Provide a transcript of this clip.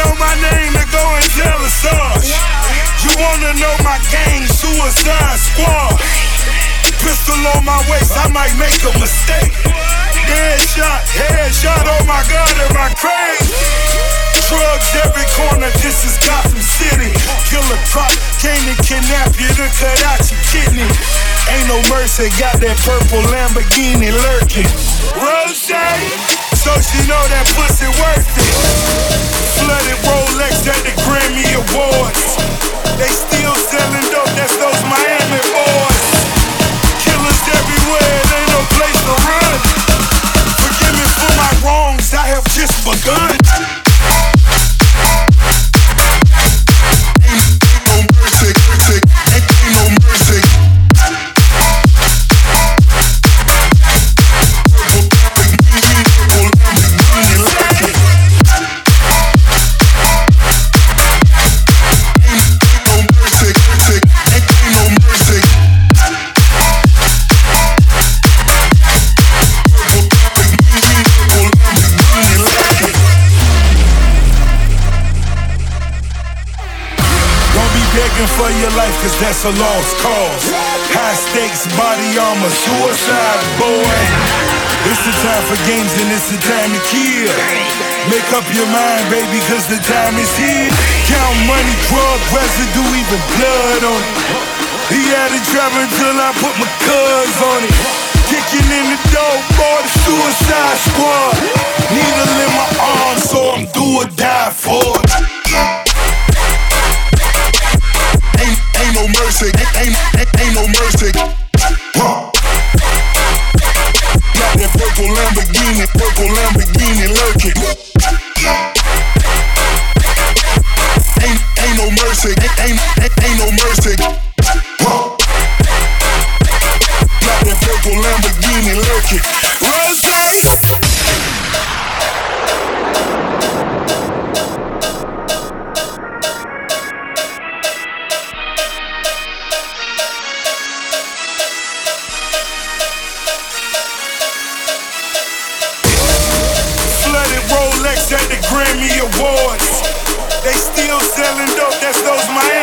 know my name, then go and tell. You wanna know my gang, Suicide Squad. Pistol on my waist, I might make a mistake. Headshot, headshot, oh my god, am I crazy? Drugs every corner, this is Gotham City. Killer Croc came to kidnap you to cut out your kidney. Ain't no mercy, got that purple Lamborghini lurking. Rose, so she know that pussy worth it. Flooded Rolex for your life, cause that's a lost cause. High stakes, body armor, suicide, boy. It's the time for games and it's the time to kill. Make up your mind, baby, cause the time is here. Count money, drug residue, even blood on it. He had it driving till I put my cuz on it. Kicking in the door, boy, the suicide squad. Needle in my it. Rose Grammy Awards. They still selling dope, that's those Miami.